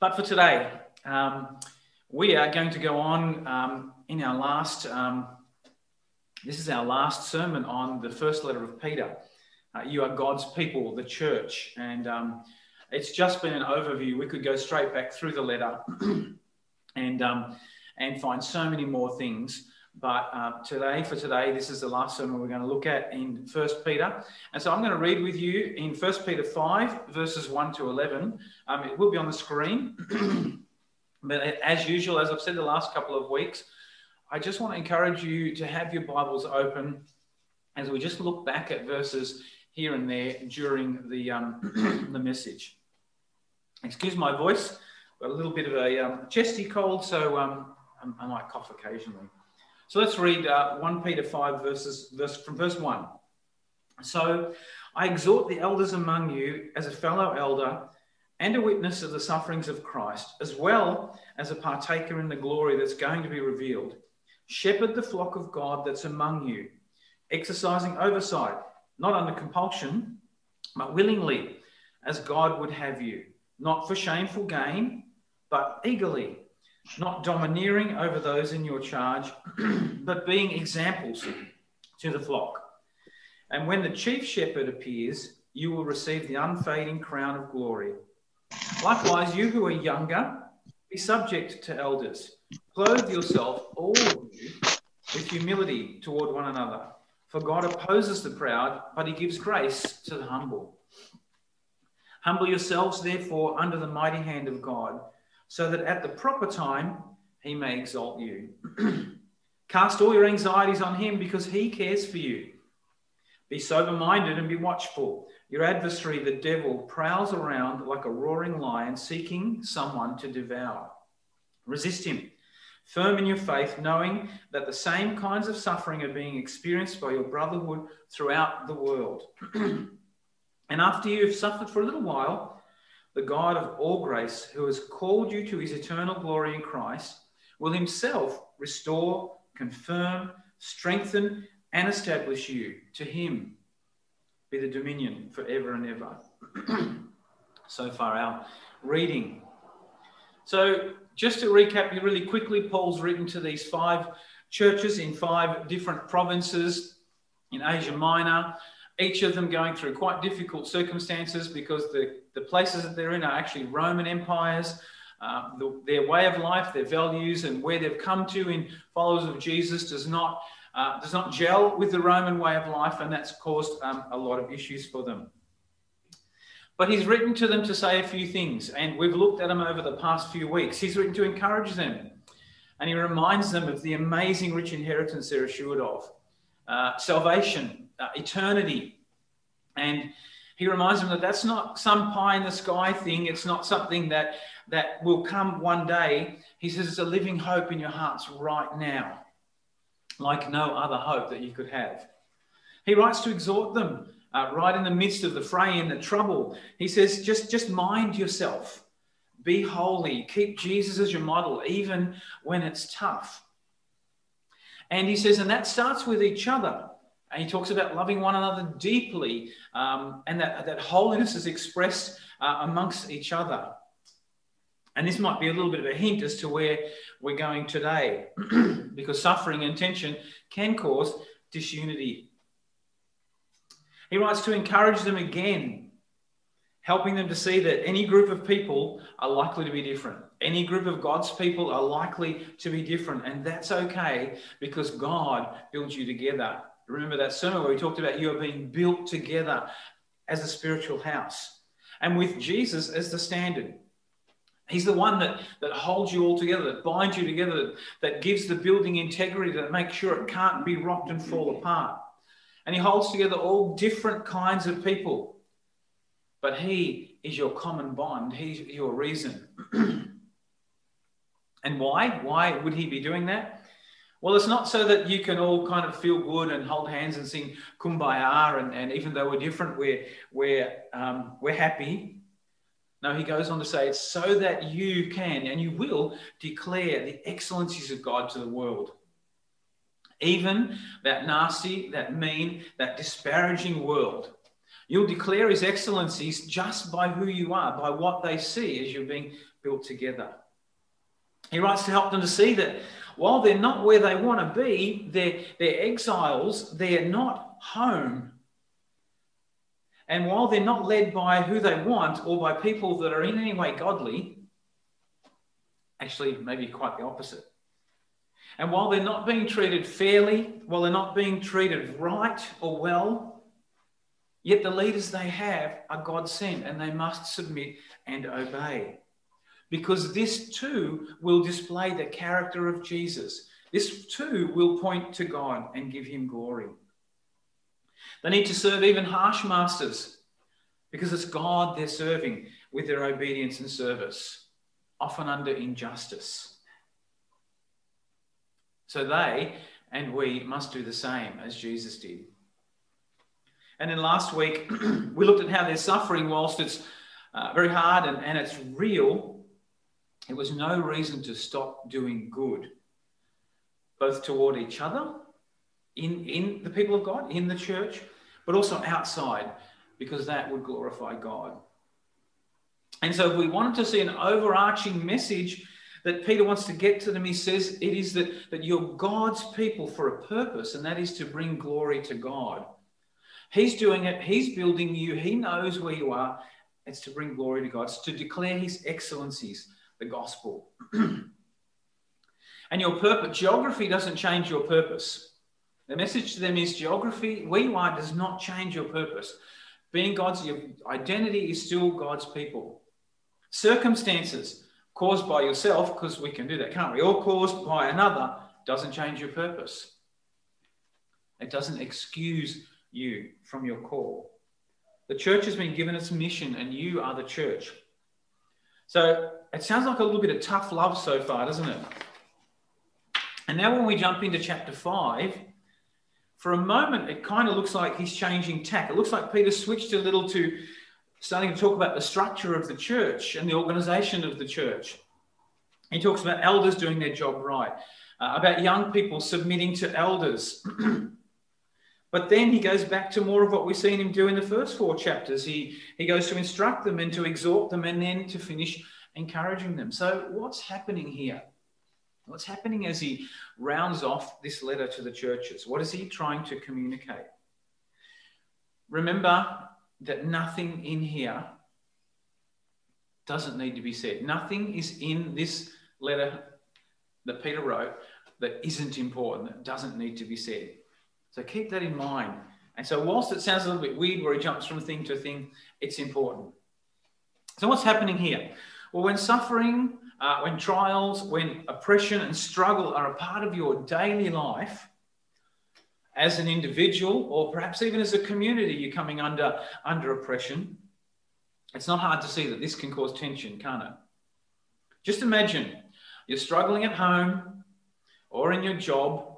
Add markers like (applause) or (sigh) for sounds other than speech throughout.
But for today, um, we are going to go on um, in our last, um, this is our last sermon on the first letter of Peter. Uh, you are God's people, the church. And um, it's just been an overview. We could go straight back through the letter (clears throat) and, um, and find so many more things. But uh, today, for today, this is the last sermon we're going to look at in First Peter. And so I'm going to read with you in First Peter 5, verses 1 to 11. Um, it will be on the screen. (clears throat) but as usual, as I've said the last couple of weeks, I just want to encourage you to have your Bibles open as we just look back at verses here and there during the, um, (clears throat) the message. Excuse my voice, a little bit of a um, chesty cold, so um, I might cough occasionally. So let's read uh, 1 Peter 5, verses, verse, from verse 1. So I exhort the elders among you as a fellow elder and a witness of the sufferings of Christ, as well as a partaker in the glory that's going to be revealed. Shepherd the flock of God that's among you, exercising oversight, not under compulsion, but willingly, as God would have you, not for shameful gain, but eagerly not domineering over those in your charge, (clears throat) but being examples to the flock. And when the chief shepherd appears, you will receive the unfading crown of glory. Likewise, you who are younger, be subject to elders. Clothe yourself, all of you, with humility toward one another. For God opposes the proud, but he gives grace to the humble. Humble yourselves, therefore, under the mighty hand of God so that at the proper time he may exalt you. (clears throat) Cast all your anxieties on him because he cares for you. Be sober minded and be watchful. Your adversary, the devil, prowls around like a roaring lion seeking someone to devour. Resist him, firm in your faith, knowing that the same kinds of suffering are being experienced by your brotherhood throughout the world. (clears throat) and after you have suffered for a little while, the God of all grace, who has called you to his eternal glory in Christ, will himself restore, confirm, strengthen, and establish you. To him be the dominion forever and ever. (clears throat) so far, our reading. So, just to recap you really quickly, Paul's written to these five churches in five different provinces in Asia Minor each of them going through quite difficult circumstances because the, the places that they're in are actually Roman empires. Uh, the, their way of life, their values, and where they've come to in followers of Jesus does not uh, does not gel with the Roman way of life, and that's caused um, a lot of issues for them. But he's written to them to say a few things, and we've looked at them over the past few weeks. He's written to encourage them, and he reminds them of the amazing rich inheritance they're assured of uh, salvation, uh, eternity. And he reminds them that that's not some pie in the sky thing. It's not something that, that will come one day. He says it's a living hope in your hearts right now, like no other hope that you could have. He writes to exhort them uh, right in the midst of the fray and the trouble. He says, just, just mind yourself. Be holy. Keep Jesus as your model, even when it's tough. And he says, and that starts with each other. And he talks about loving one another deeply, um, and that, that holiness is expressed uh, amongst each other. And this might be a little bit of a hint as to where we're going today, (clears throat) because suffering and tension can cause disunity. He writes to encourage them again, helping them to see that any group of people are likely to be different. Any group of God's people are likely to be different, and that's okay because God builds you together Remember that sermon where we talked about you are being built together as a spiritual house and with Jesus as the standard. He's the one that, that holds you all together, that binds you together, that, gives the building integrity, that makes sure it can't be rocked and fall apart. And he holds together all different kinds of people. But he is your common bond, he's your reason. (clears throat) and why? Why would he be doing that? Well, it's not so that you can all kind of feel good and hold hands and sing kumbaya, and, and even though we're different, we're, we're, um, we're happy. No, he goes on to say it's so that you can and you will declare the excellencies of God to the world. Even that nasty, that mean, that disparaging world. You'll declare his excellencies just by who you are, by what they see as you're being built together. He writes to help them to see that while they're not where they want to be, they're, they're exiles, they're not home. And while they're not led by who they want or by people that are in any way godly, actually, maybe quite the opposite. And while they're not being treated fairly, while they're not being treated right or well, yet the leaders they have are God sent and they must submit and obey. Because this too will display the character of Jesus. This too will point to God and give him glory. They need to serve even harsh masters because it's God they're serving with their obedience and service, often under injustice. So they and we must do the same as Jesus did. And then last week, (clears throat) we looked at how they're suffering whilst it's uh, very hard and, and it's real. It was no reason to stop doing good, both toward each other, in, in the people of God, in the church, but also outside, because that would glorify God. And so, if we wanted to see an overarching message that Peter wants to get to them. He says it is that, that you're God's people for a purpose, and that is to bring glory to God. He's doing it, He's building you, He knows where you are. It's to bring glory to God, it's to declare His excellencies, the gospel. (clears throat) and your purpose, geography doesn't change your purpose. The message to them is geography, where you are, does not change your purpose. Being God's, your identity is still God's people. Circumstances, caused by yourself, because we can do that, can't we? Or caused by another doesn't change your purpose. It doesn't excuse you from your call. The church has been given its mission, and you are the church. So it sounds like a little bit of tough love so far, doesn't it? And now, when we jump into chapter 5, for a moment, it kind of looks like he's changing tack. It looks like Peter switched a little to starting to talk about the structure of the church and the organization of the church. He talks about elders doing their job right, uh, about young people submitting to elders. (clears throat) but then he goes back to more of what we've seen him do in the first four chapters. He, he goes to instruct them and to exhort them and then to finish encouraging them. So, what's happening here? What's happening as he rounds off this letter to the churches? What is he trying to communicate? Remember, that nothing in here doesn't need to be said. Nothing is in this letter that Peter wrote that isn't important, that doesn't need to be said. So keep that in mind. And so, whilst it sounds a little bit weird where he jumps from thing to thing, it's important. So, what's happening here? Well, when suffering, uh, when trials, when oppression and struggle are a part of your daily life, as an individual or perhaps even as a community you're coming under under oppression it's not hard to see that this can cause tension can't it just imagine you're struggling at home or in your job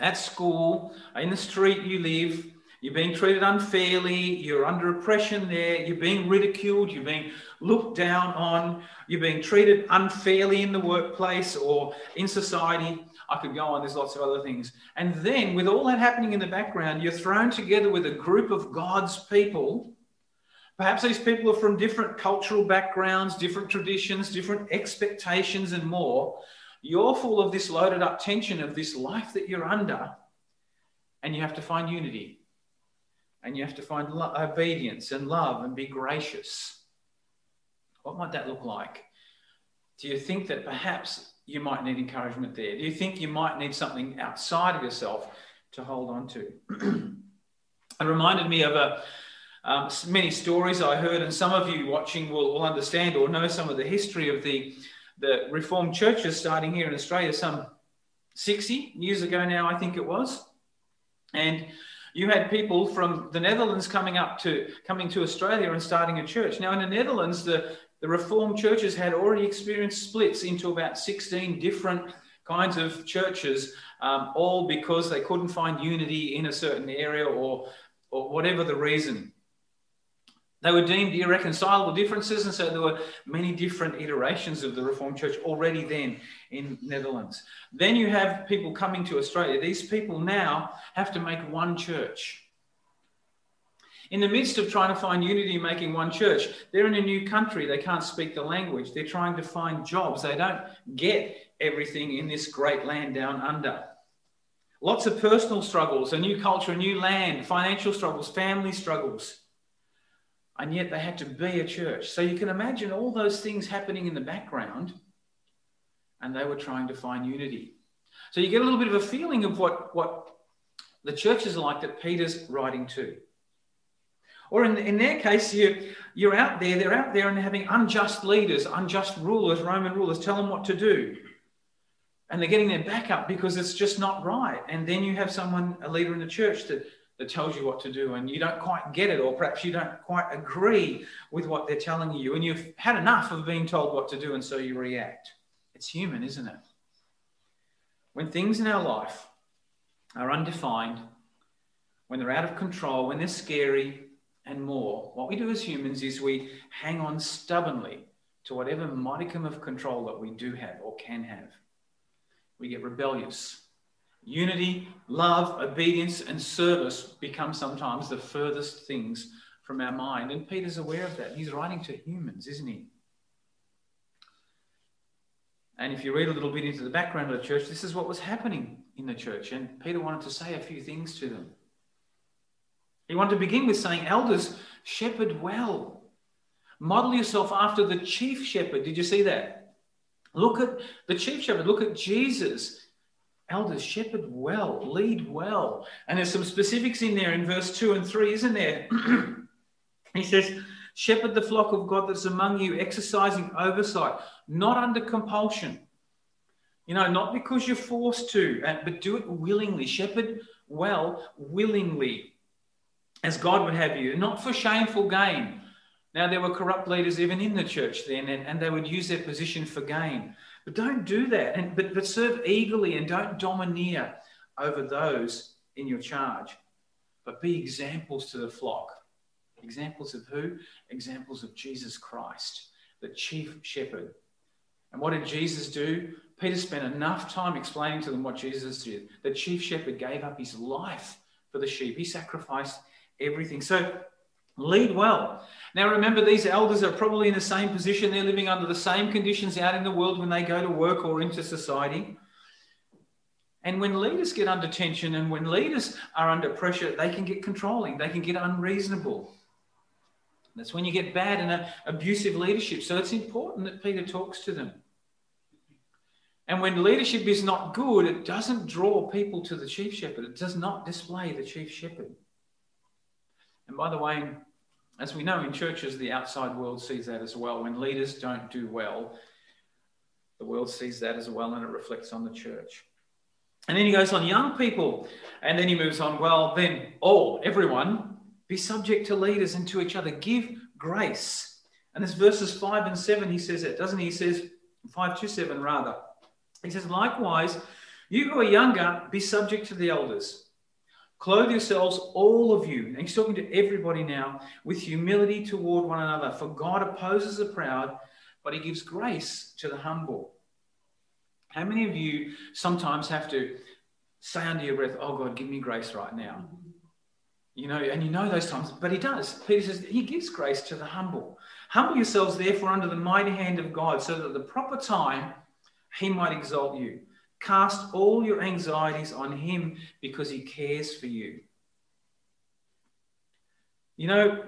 at school in the street you live you're being treated unfairly you're under oppression there you're being ridiculed you're being looked down on you're being treated unfairly in the workplace or in society I could go on, there's lots of other things. And then, with all that happening in the background, you're thrown together with a group of God's people. Perhaps these people are from different cultural backgrounds, different traditions, different expectations, and more. You're full of this loaded up tension of this life that you're under, and you have to find unity. And you have to find lo- obedience and love and be gracious. What might that look like? Do you think that perhaps you might need encouragement there? Do you think you might need something outside of yourself to hold on to? (clears throat) it reminded me of a, um, many stories I heard, and some of you watching will, will understand or know some of the history of the, the Reformed churches starting here in Australia some 60 years ago now, I think it was. And you had people from the Netherlands coming up to coming to Australia and starting a church. Now in the Netherlands, the the Reformed churches had already experienced splits into about 16 different kinds of churches, um, all because they couldn't find unity in a certain area or, or whatever the reason. They were deemed irreconcilable differences, and so there were many different iterations of the Reformed Church already then in Netherlands. Then you have people coming to Australia. These people now have to make one church. In the midst of trying to find unity, making one church, they're in a new country. They can't speak the language. They're trying to find jobs. They don't get everything in this great land down under. Lots of personal struggles, a new culture, a new land, financial struggles, family struggles. And yet they had to be a church. So you can imagine all those things happening in the background, and they were trying to find unity. So you get a little bit of a feeling of what, what the church is like that Peter's writing to. Or in, in their case, you, you're out there, they're out there and having unjust leaders, unjust rulers, Roman rulers, tell them what to do. And they're getting their back up because it's just not right. And then you have someone, a leader in the church, that, that tells you what to do, and you don't quite get it, or perhaps you don't quite agree with what they're telling you, and you've had enough of being told what to do, and so you react. It's human, isn't it? When things in our life are undefined, when they're out of control, when they're scary, and more, what we do as humans is we hang on stubbornly to whatever modicum of control that we do have or can have. We get rebellious. Unity, love, obedience, and service become sometimes the furthest things from our mind. And Peter's aware of that. He's writing to humans, isn't he? And if you read a little bit into the background of the church, this is what was happening in the church. And Peter wanted to say a few things to them. He wanted to begin with saying, Elders, shepherd well. Model yourself after the chief shepherd. Did you see that? Look at the chief shepherd. Look at Jesus. Elders, shepherd well, lead well. And there's some specifics in there in verse 2 and 3, isn't there? (clears throat) he says, Shepherd the flock of God that's among you, exercising oversight, not under compulsion. You know, not because you're forced to, but do it willingly. Shepherd well, willingly as God would have you, not for shameful gain. Now, there were corrupt leaders even in the church then, and, and they would use their position for gain. But don't do that, and, but, but serve eagerly and don't domineer over those in your charge, but be examples to the flock. Examples of who? Examples of Jesus Christ, the chief shepherd. And what did Jesus do? Peter spent enough time explaining to them what Jesus did. The chief shepherd gave up his life for the sheep, he sacrificed everything. So lead well. Now, remember, these elders are probably in the same position. They're living under the same conditions out in the world when they go to work or into society. And when leaders get under tension and when leaders are under pressure, they can get controlling, they can get unreasonable. That's when you get bad and abusive leadership. So it's important that Peter talks to them. And when leadership is not good, it doesn't draw people to the chief shepherd. It does not display the chief shepherd. And by the way, as we know in churches, the outside world sees that as well. When leaders don't do well, the world sees that as well and it reflects on the church. And then he goes on, young people. And then he moves on, well, then all, everyone, be subject to leaders and to each other. Give grace. And this verses 5 and 7, he says it, doesn't he? He says, 5 to 7 rather. He says, likewise, you who are younger, be subject to the elders. Clothe yourselves, all of you, and he's talking to everybody now, with humility toward one another. For God opposes the proud, but he gives grace to the humble. How many of you sometimes have to say under your breath, Oh God, give me grace right now? You know, and you know those times, but he does. Peter says he gives grace to the humble. Humble yourselves, therefore, under the mighty hand of God, so that at the proper time he might exalt you. Cast all your anxieties on him because he cares for you. You know,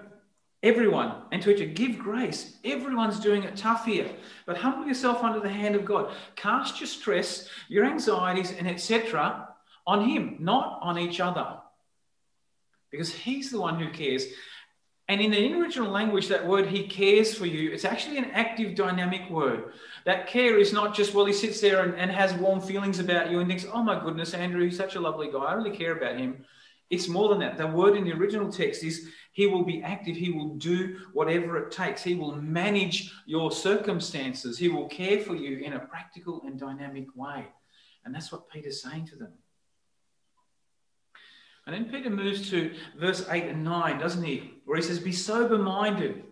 everyone, and to give grace. Everyone's doing it tough here, but humble yourself under the hand of God. Cast your stress, your anxieties, and etc. on him, not on each other, because he's the one who cares. And in the original language, that word he cares for you, it's actually an active, dynamic word. That care is not just, well, he sits there and, and has warm feelings about you and thinks, oh my goodness, Andrew, he's such a lovely guy. I really care about him. It's more than that. The word in the original text is he will be active. He will do whatever it takes. He will manage your circumstances. He will care for you in a practical and dynamic way. And that's what Peter's saying to them. And then Peter moves to verse 8 and 9, doesn't he? Where he says, Be sober minded,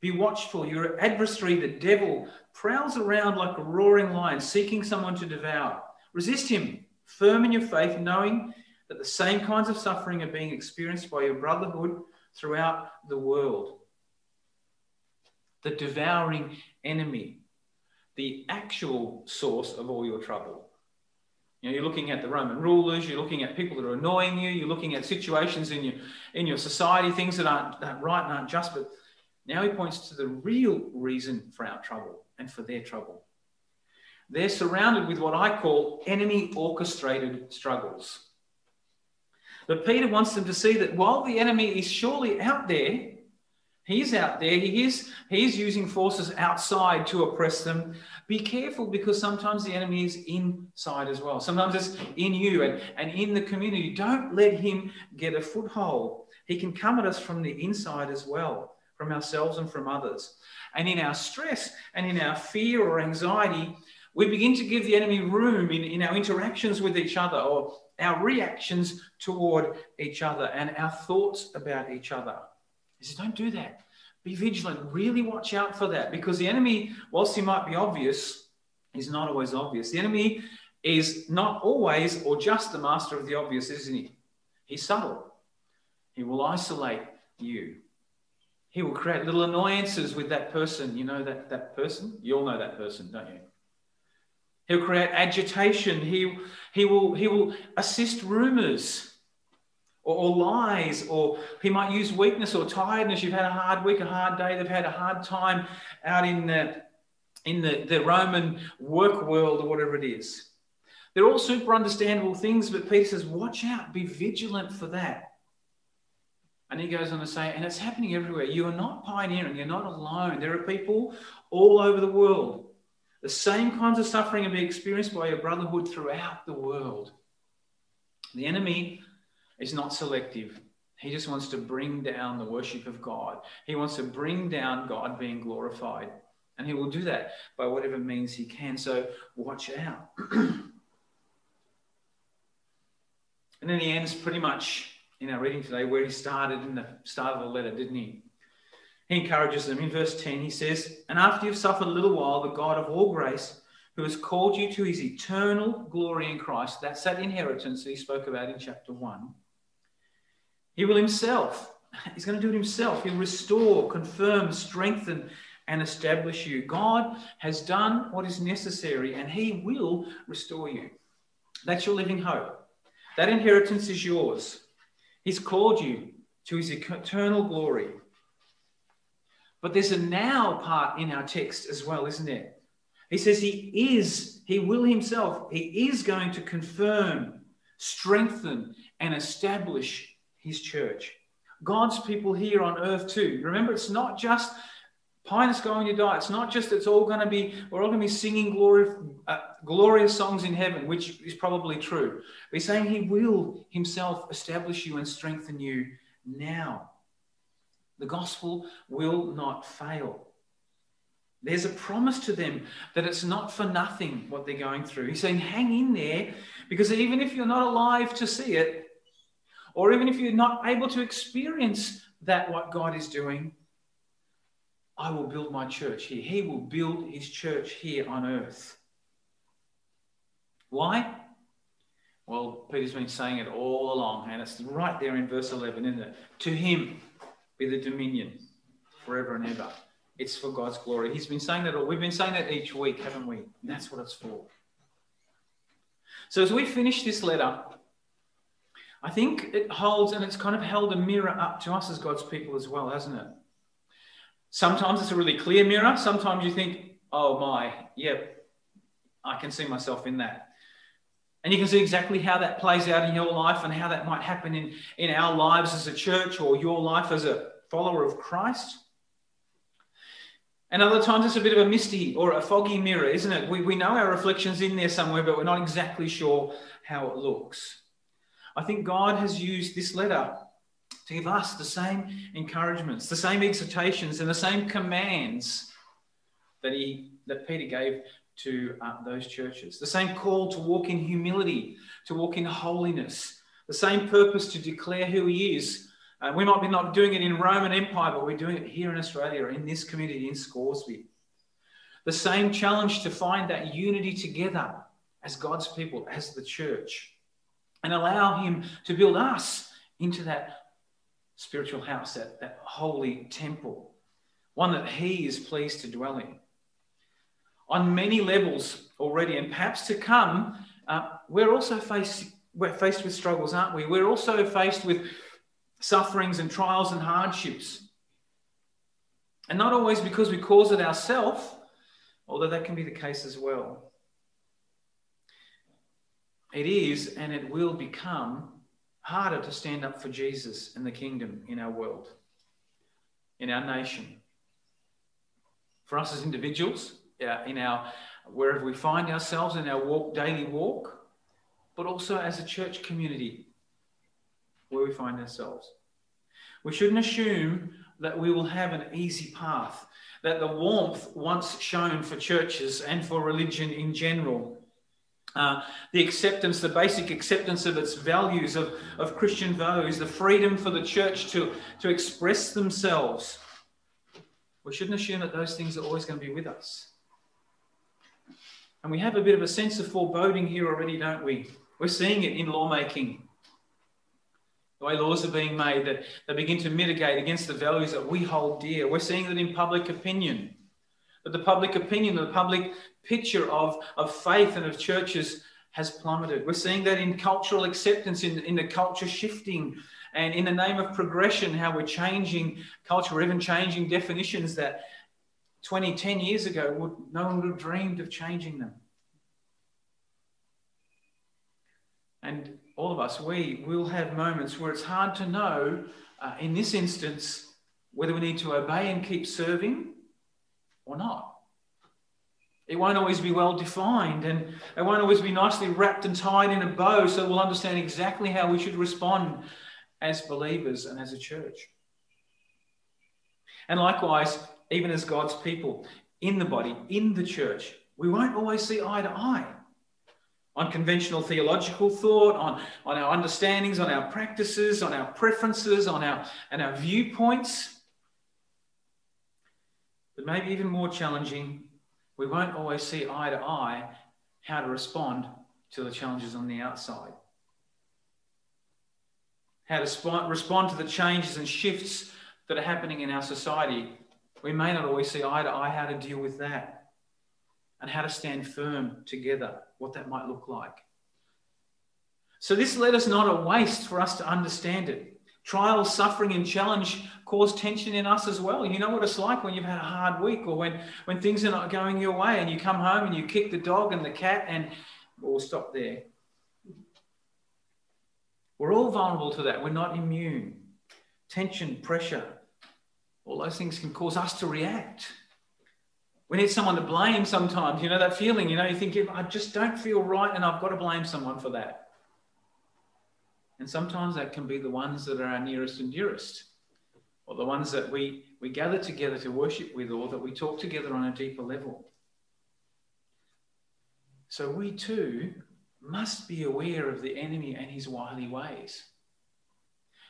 be watchful. Your adversary, the devil, prowls around like a roaring lion, seeking someone to devour. Resist him, firm in your faith, knowing that the same kinds of suffering are being experienced by your brotherhood throughout the world. The devouring enemy, the actual source of all your trouble. You know, you're looking at the Roman rulers, you're looking at people that are annoying you, you're looking at situations in your, in your society, things that aren't, aren't right and aren't just. But now he points to the real reason for our trouble and for their trouble. They're surrounded with what I call enemy orchestrated struggles. But Peter wants them to see that while the enemy is surely out there, he's out there, he is, he's using forces outside to oppress them. Be careful because sometimes the enemy is inside as well. Sometimes it's in you and, and in the community. Don't let him get a foothold. He can come at us from the inside as well, from ourselves and from others. And in our stress and in our fear or anxiety, we begin to give the enemy room in, in our interactions with each other or our reactions toward each other and our thoughts about each other. He says, don't do that. Be vigilant. Really watch out for that because the enemy, whilst he might be obvious, is not always obvious. The enemy is not always or just the master of the obvious, isn't he? He's subtle. He will isolate you. He will create little annoyances with that person. You know that, that person? You all know that person, don't you? He'll create agitation. He, he, will, he will assist rumors or, or, lies, or he might use weakness or tiredness. You've had a hard week, a hard day. They've had a hard time out in the, in the, the Roman work world or whatever it is. They're all super understandable things, but Peter says, watch out, be vigilant for that. And he goes on to say, and it's happening everywhere. You are not pioneering, you're not alone. There are people all over the world the same kinds of suffering are being experienced by your brotherhood throughout the world. The enemy is not selective. He just wants to bring down the worship of God. He wants to bring down God being glorified. And he will do that by whatever means he can. So watch out. (clears throat) and then he ends pretty much in our reading today where he started in the start of the letter, didn't he? He encourages them. In verse 10, he says, And after you've suffered a little while, the God of all grace, who has called you to his eternal glory in Christ, that's that inheritance that he spoke about in chapter 1, he will himself, he's going to do it himself. He'll restore, confirm, strengthen, and establish you. God has done what is necessary, and he will restore you. That's your living hope. That inheritance is yours. He's called you to his eternal glory. But there's a now part in our text as well, isn't there? He says he is, he will himself, he is going to confirm, strengthen, and establish his church. God's people here on earth too. Remember, it's not just the sky when you die. It's not just it's all going to be we're all going to be singing glory, uh, glorious songs in heaven, which is probably true. But he's saying he will himself establish you and strengthen you now. The gospel will not fail. There's a promise to them that it's not for nothing what they're going through. He's saying, hang in there, because even if you're not alive to see it, or even if you're not able to experience that, what God is doing, I will build my church here. He will build his church here on earth. Why? Well, Peter's been saying it all along, and it's right there in verse 11, isn't it? To him be the dominion forever and ever. It's for God's glory. He's been saying that, or we've been saying that each week, haven't we? And that's what it's for. So as we finish this letter, I think it holds and it's kind of held a mirror up to us as God's people as well, hasn't it? Sometimes it's a really clear mirror. Sometimes you think, oh my, yep, I can see myself in that. And you can see exactly how that plays out in your life and how that might happen in, in our lives as a church or your life as a follower of Christ. And other times it's a bit of a misty or a foggy mirror, isn't it? We, we know our reflections in there somewhere, but we're not exactly sure how it looks. I think God has used this letter to give us the same encouragements, the same exhortations, and the same commands that he that Peter gave to uh, those churches. The same call to walk in humility, to walk in holiness, the same purpose to declare who He is. Uh, we might be not doing it in Roman Empire, but we're doing it here in Australia, in this community in Scoresby. The same challenge to find that unity together as God's people, as the church, and allow Him to build us into that spiritual house, that, that holy temple, one that He is pleased to dwell in. On many levels already, and perhaps to come, uh, we're also faced, we're faced with struggles, aren't we? We're also faced with sufferings and trials and hardships. And not always because we cause it ourselves, although that can be the case as well. It is and it will become harder to stand up for Jesus and the kingdom in our world, in our nation. For us as individuals, in our wherever we find ourselves in our walk, daily walk, but also as a church community where we find ourselves. We shouldn't assume that we will have an easy path, that the warmth once shown for churches and for religion in general, uh, the acceptance, the basic acceptance of its values, of, of Christian values, the freedom for the church to, to express themselves. We shouldn't assume that those things are always going to be with us. And we have a bit of a sense of foreboding here already, don't we? We're seeing it in lawmaking the way laws are being made that they begin to mitigate against the values that we hold dear. We're seeing that in public opinion, that the public opinion, the public picture of, of faith and of churches has plummeted. We're seeing that in cultural acceptance, in, in the culture shifting, and in the name of progression, how we're changing culture, or even changing definitions that 20, 10 years ago, would, no one would have dreamed of changing them. And all of us, we will have moments where it's hard to know, uh, in this instance, whether we need to obey and keep serving or not. It won't always be well defined and it won't always be nicely wrapped and tied in a bow so we'll understand exactly how we should respond as believers and as a church. And likewise, even as God's people in the body, in the church, we won't always see eye to eye on conventional theological thought, on, on our understandings, on our practices, on our preferences, on our, and our viewpoints. But maybe even more challenging, we won't always see eye to eye how to respond to the challenges on the outside. How to respond to the changes and shifts that are happening in our society. We may not always see eye to eye how to deal with that and how to stand firm together, what that might look like. So, this letter's not a waste for us to understand it. Trial, suffering, and challenge cause tension in us as well. You know what it's like when you've had a hard week or when, when things are not going your way and you come home and you kick the dog and the cat, and well, we'll stop there. We're all vulnerable to that. We're not immune. Tension, pressure, all those things can cause us to react. We need someone to blame sometimes. You know that feeling, you know, you think, I just don't feel right and I've got to blame someone for that. And sometimes that can be the ones that are our nearest and dearest, or the ones that we, we gather together to worship with, or that we talk together on a deeper level. So we too must be aware of the enemy and his wily ways.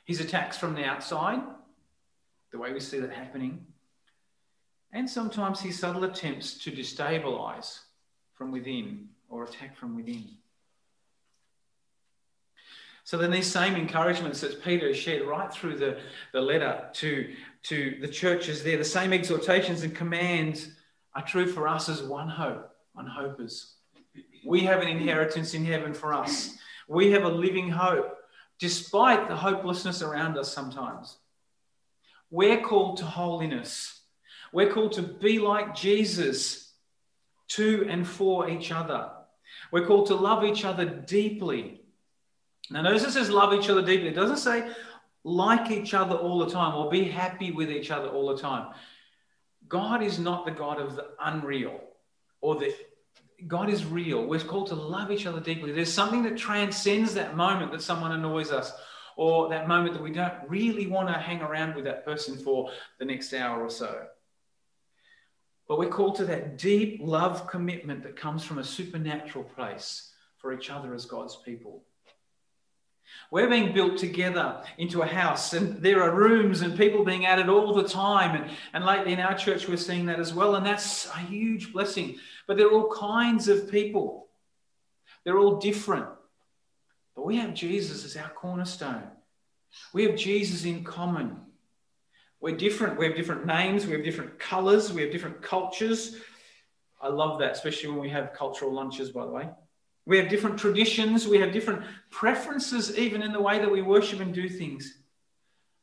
His attacks from the outside, the way we see that happening, and sometimes his subtle attempts to destabilize from within or attack from within. So then these same encouragements that Peter shared right through the, the letter to, to the churches there, the same exhortations and commands are true for us as one hope, one hopers. We have an inheritance in heaven for us. We have a living hope, despite the hopelessness around us sometimes. We're called to holiness. We're called to be like Jesus to and for each other. We're called to love each other deeply. Now, notice it says love each other deeply. It doesn't say like each other all the time or be happy with each other all the time. God is not the God of the unreal or the God is real. We're called to love each other deeply. There's something that transcends that moment that someone annoys us or that moment that we don't really want to hang around with that person for the next hour or so. But we're called to that deep love commitment that comes from a supernatural place for each other as God's people. We're being built together into a house, and there are rooms and people being added all the time. And, and lately in our church, we're seeing that as well. And that's a huge blessing. But there are all kinds of people, they're all different. But we have Jesus as our cornerstone. We have Jesus in common. We're different. We have different names. We have different colors. We have different cultures. I love that, especially when we have cultural lunches, by the way. We have different traditions. We have different preferences, even in the way that we worship and do things.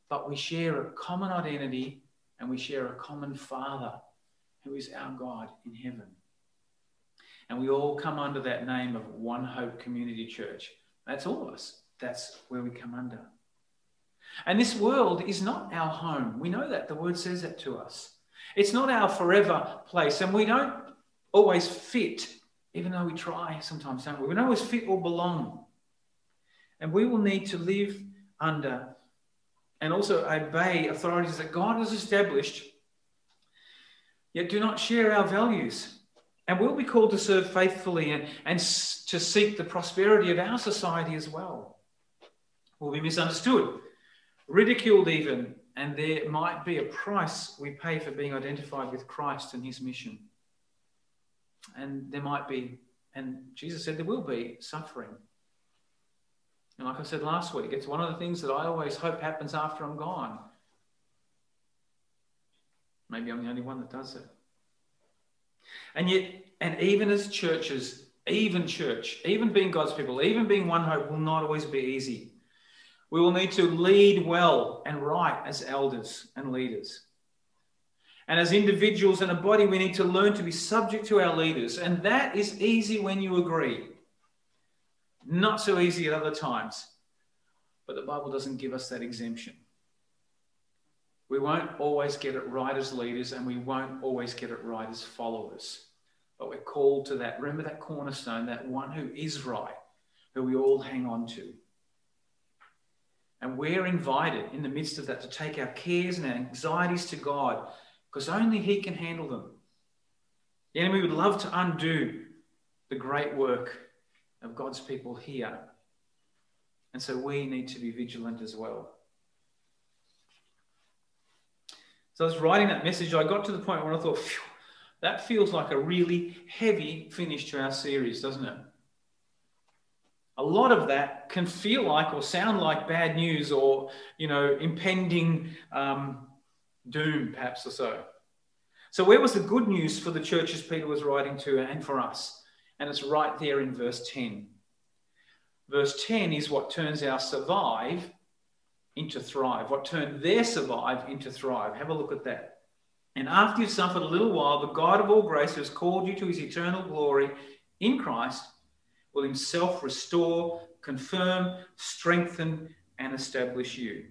But we share a common identity and we share a common Father who is our God in heaven. And we all come under that name of One Hope Community Church. That's all of us. That's where we come under. And this world is not our home. We know that. The word says that to us. It's not our forever place. And we don't always fit, even though we try sometimes, don't we? We don't always fit or belong. And we will need to live under and also obey authorities that God has established, yet do not share our values. And we'll be called to serve faithfully and, and to seek the prosperity of our society as well. We'll be misunderstood, ridiculed even, and there might be a price we pay for being identified with Christ and his mission. And there might be, and Jesus said there will be suffering. And like I said last week, it's one of the things that I always hope happens after I'm gone. Maybe I'm the only one that does it. And yet, and even as churches, even church, even being God's people, even being one hope will not always be easy. We will need to lead well and right as elders and leaders. And as individuals and a body, we need to learn to be subject to our leaders. And that is easy when you agree. Not so easy at other times. But the Bible doesn't give us that exemption. We won't always get it right as leaders, and we won't always get it right as followers. But we're called to that. Remember that cornerstone, that one who is right, who we all hang on to. And we're invited in the midst of that to take our cares and our anxieties to God because only He can handle them. The enemy would love to undo the great work of God's people here. And so we need to be vigilant as well. So I was writing that message. I got to the point where I thought, that feels like a really heavy finish to our series, doesn't it? A lot of that can feel like or sound like bad news or, you know, impending um, doom, perhaps or so. So, where was the good news for the churches Peter was writing to and for us? And it's right there in verse 10. Verse 10 is what turns our survive into thrive, what turned their survive into thrive. Have a look at that. And after you've suffered a little while, the God of all grace who has called you to his eternal glory in Christ will himself restore, confirm, strengthen, and establish you.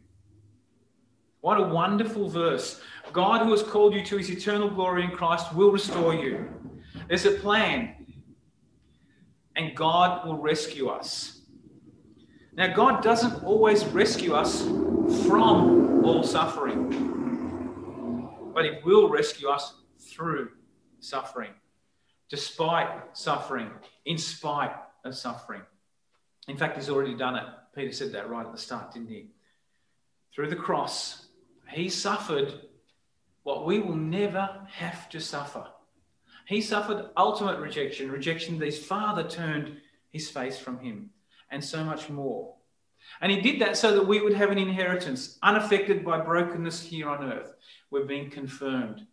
What a wonderful verse. God, who has called you to his eternal glory in Christ, will restore you. There's a plan, and God will rescue us. Now, God doesn't always rescue us from all suffering, but He will rescue us through suffering, despite suffering, in spite of suffering. In fact, He's already done it. Peter said that right at the start, didn't he? Through the cross, he suffered what we will never have to suffer. He suffered ultimate rejection, rejection that his father turned his face from him, and so much more. And he did that so that we would have an inheritance unaffected by brokenness here on earth. We're being confirmed.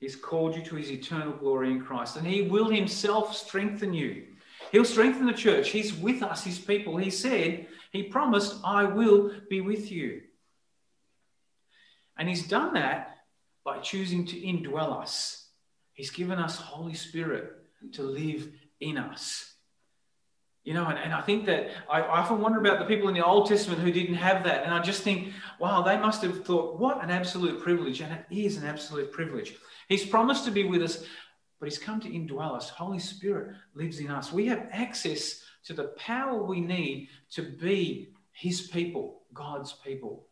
He's called you to his eternal glory in Christ, and he will himself strengthen you. He'll strengthen the church. He's with us, his people. He said, He promised, I will be with you. And He's done that by choosing to indwell us. He's given us Holy Spirit to live in us. You know, and, and I think that I, I often wonder about the people in the Old Testament who didn't have that. And I just think, wow, they must have thought, what an absolute privilege. And it is an absolute privilege. He's promised to be with us but He's come to indwell us. Holy Spirit lives in us. We have access to the power we need to be His people, God's people,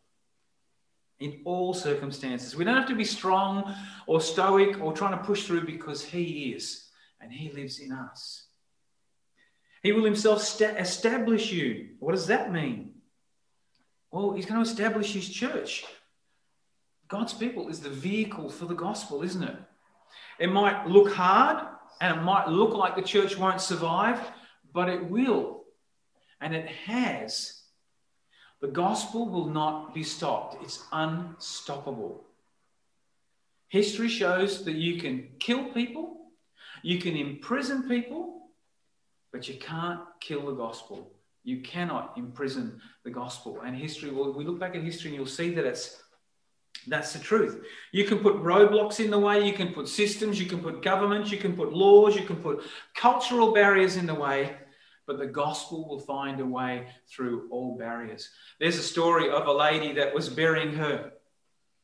in all circumstances. We don't have to be strong or stoic or trying to push through because He is, and He lives in us. He will Himself st- establish you. What does that mean? Well, He's going to establish His church. God's people is the vehicle for the gospel, isn't it? It might look hard and it might look like the church won't survive, but it will. And it has The gospel will not be stopped, it's unstoppable. History shows that you can kill people, you can imprison people, but you can't kill the gospel. You cannot imprison the gospel. And history, well, we look back at history and you'll see that it's that's the truth. You can put roadblocks in the way, you can put systems, you can put governments, you can put laws, you can put cultural barriers in the way, but the gospel will find a way through all barriers. There's a story of a lady that was burying her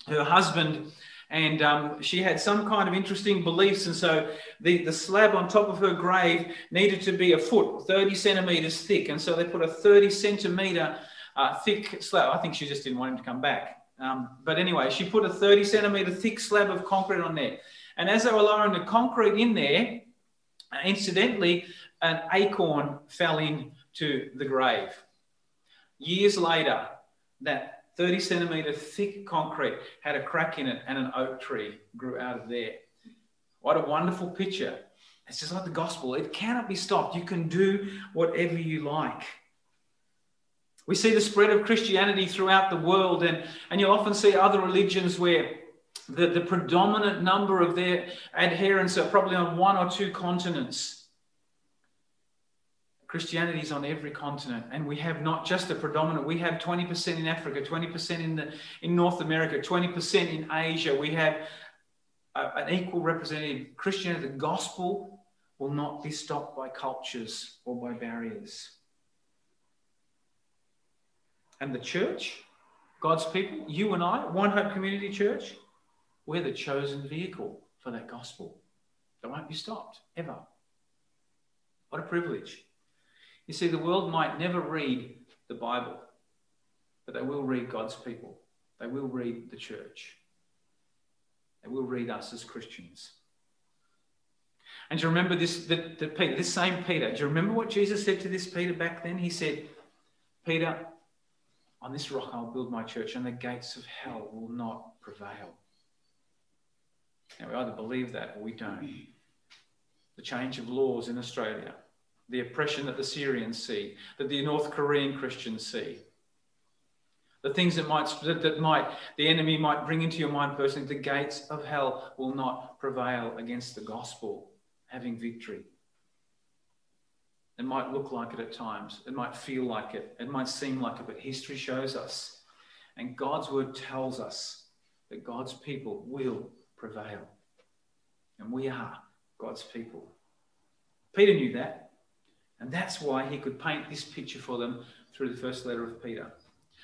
her husband and um, she had some kind of interesting beliefs. And so the, the slab on top of her grave needed to be a foot, 30 centimeters thick. And so they put a 30 centimeter uh, thick slab. I think she just didn't want him to come back. Um, but anyway, she put a 30 centimeter thick slab of concrete on there. And as they were lowering the concrete in there, incidentally, an acorn fell into the grave. Years later, that 30 centimeter thick concrete had a crack in it and an oak tree grew out of there. What a wonderful picture. It's just like the gospel. It cannot be stopped. You can do whatever you like. We see the spread of Christianity throughout the world, and, and you'll often see other religions where the, the predominant number of their adherents are probably on one or two continents. Christianity is on every continent, and we have not just a predominant. We have 20% in Africa, 20% in the in North America, 20% in Asia. We have a, an equal representative. Christianity, the gospel will not be stopped by cultures or by barriers. And the church, God's people, you and I, One Hope Community Church, we're the chosen vehicle for that gospel. That won't be stopped ever. What a privilege. You see, the world might never read the Bible, but they will read God's people. They will read the church. They will read us as Christians. And do you remember this, the, the Peter, this same Peter? Do you remember what Jesus said to this Peter back then? He said, Peter, on this rock I'll build my church, and the gates of hell will not prevail. Now, we either believe that or we don't. The change of laws in Australia, the oppression that the Syrians see, that the North Korean Christians see, the things that might that might the enemy might bring into your mind personally, the gates of hell will not prevail against the gospel having victory. It might look like it at times. It might feel like it. It might seem like it, but history shows us. And God's word tells us that God's people will prevail. And we are God's people. Peter knew that. And that's why he could paint this picture for them through the first letter of Peter.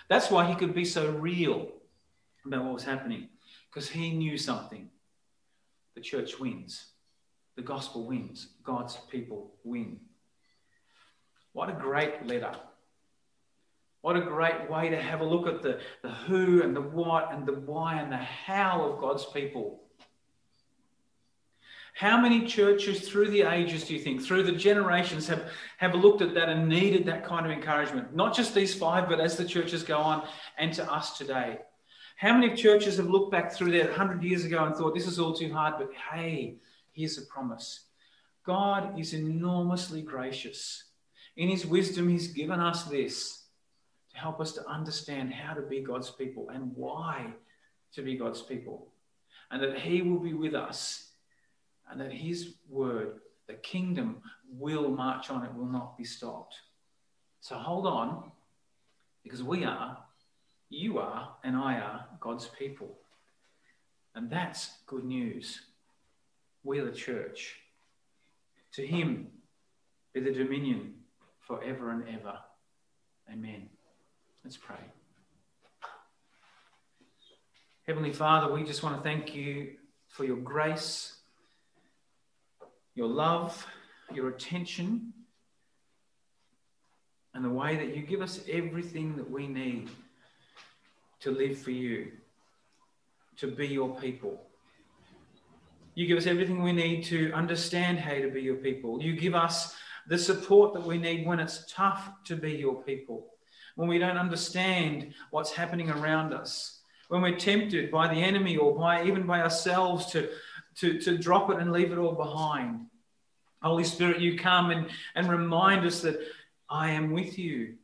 That's why he could be so real about what was happening, because he knew something. The church wins, the gospel wins, God's people win. What a great letter. What a great way to have a look at the, the who and the what and the why and the how of God's people. How many churches through the ages do you think, through the generations, have, have looked at that and needed that kind of encouragement? Not just these five, but as the churches go on and to us today. How many churches have looked back through that 100 years ago and thought, this is all too hard, but hey, here's a promise. God is enormously gracious. In his wisdom, he's given us this to help us to understand how to be God's people and why to be God's people. And that he will be with us and that his word, the kingdom, will march on, it will not be stopped. So hold on, because we are, you are, and I are God's people. And that's good news. We're the church. To him be the dominion forever and ever. Amen. Let's pray. Heavenly Father, we just want to thank you for your grace, your love, your attention, and the way that you give us everything that we need to live for you, to be your people. You give us everything we need to understand how to be your people. You give us the support that we need when it's tough to be your people, when we don't understand what's happening around us, when we're tempted by the enemy or by even by ourselves to, to, to drop it and leave it all behind. Holy Spirit, you come and, and remind us that I am with you.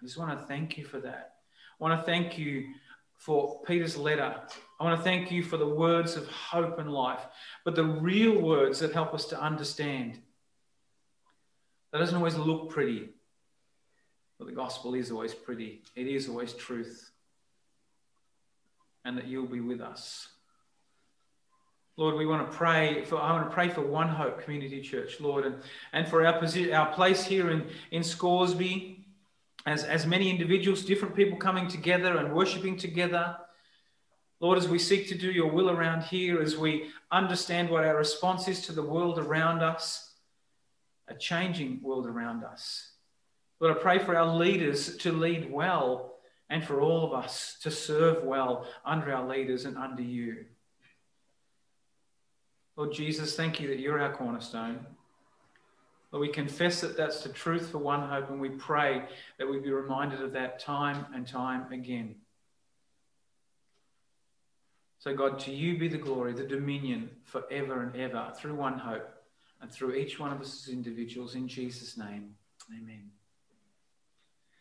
I just want to thank you for that. I want to thank you for Peter's letter. I want to thank you for the words of hope and life, but the real words that help us to understand. That doesn't always look pretty, but the gospel is always pretty. It is always truth. And that you'll be with us. Lord, we want to pray for, I want to pray for One Hope Community Church, Lord, and, and for our, position, our place here in, in Scoresby, as, as many individuals, different people coming together and worshiping together. Lord, as we seek to do your will around here, as we understand what our response is to the world around us, a changing world around us. Lord, I pray for our leaders to lead well and for all of us to serve well under our leaders and under you. Lord Jesus, thank you that you're our cornerstone. Lord, we confess that that's the truth for One Hope, and we pray that we be reminded of that time and time again. So, God, to you be the glory, the dominion forever and ever through One Hope and through each one of us as individuals. In Jesus' name, amen.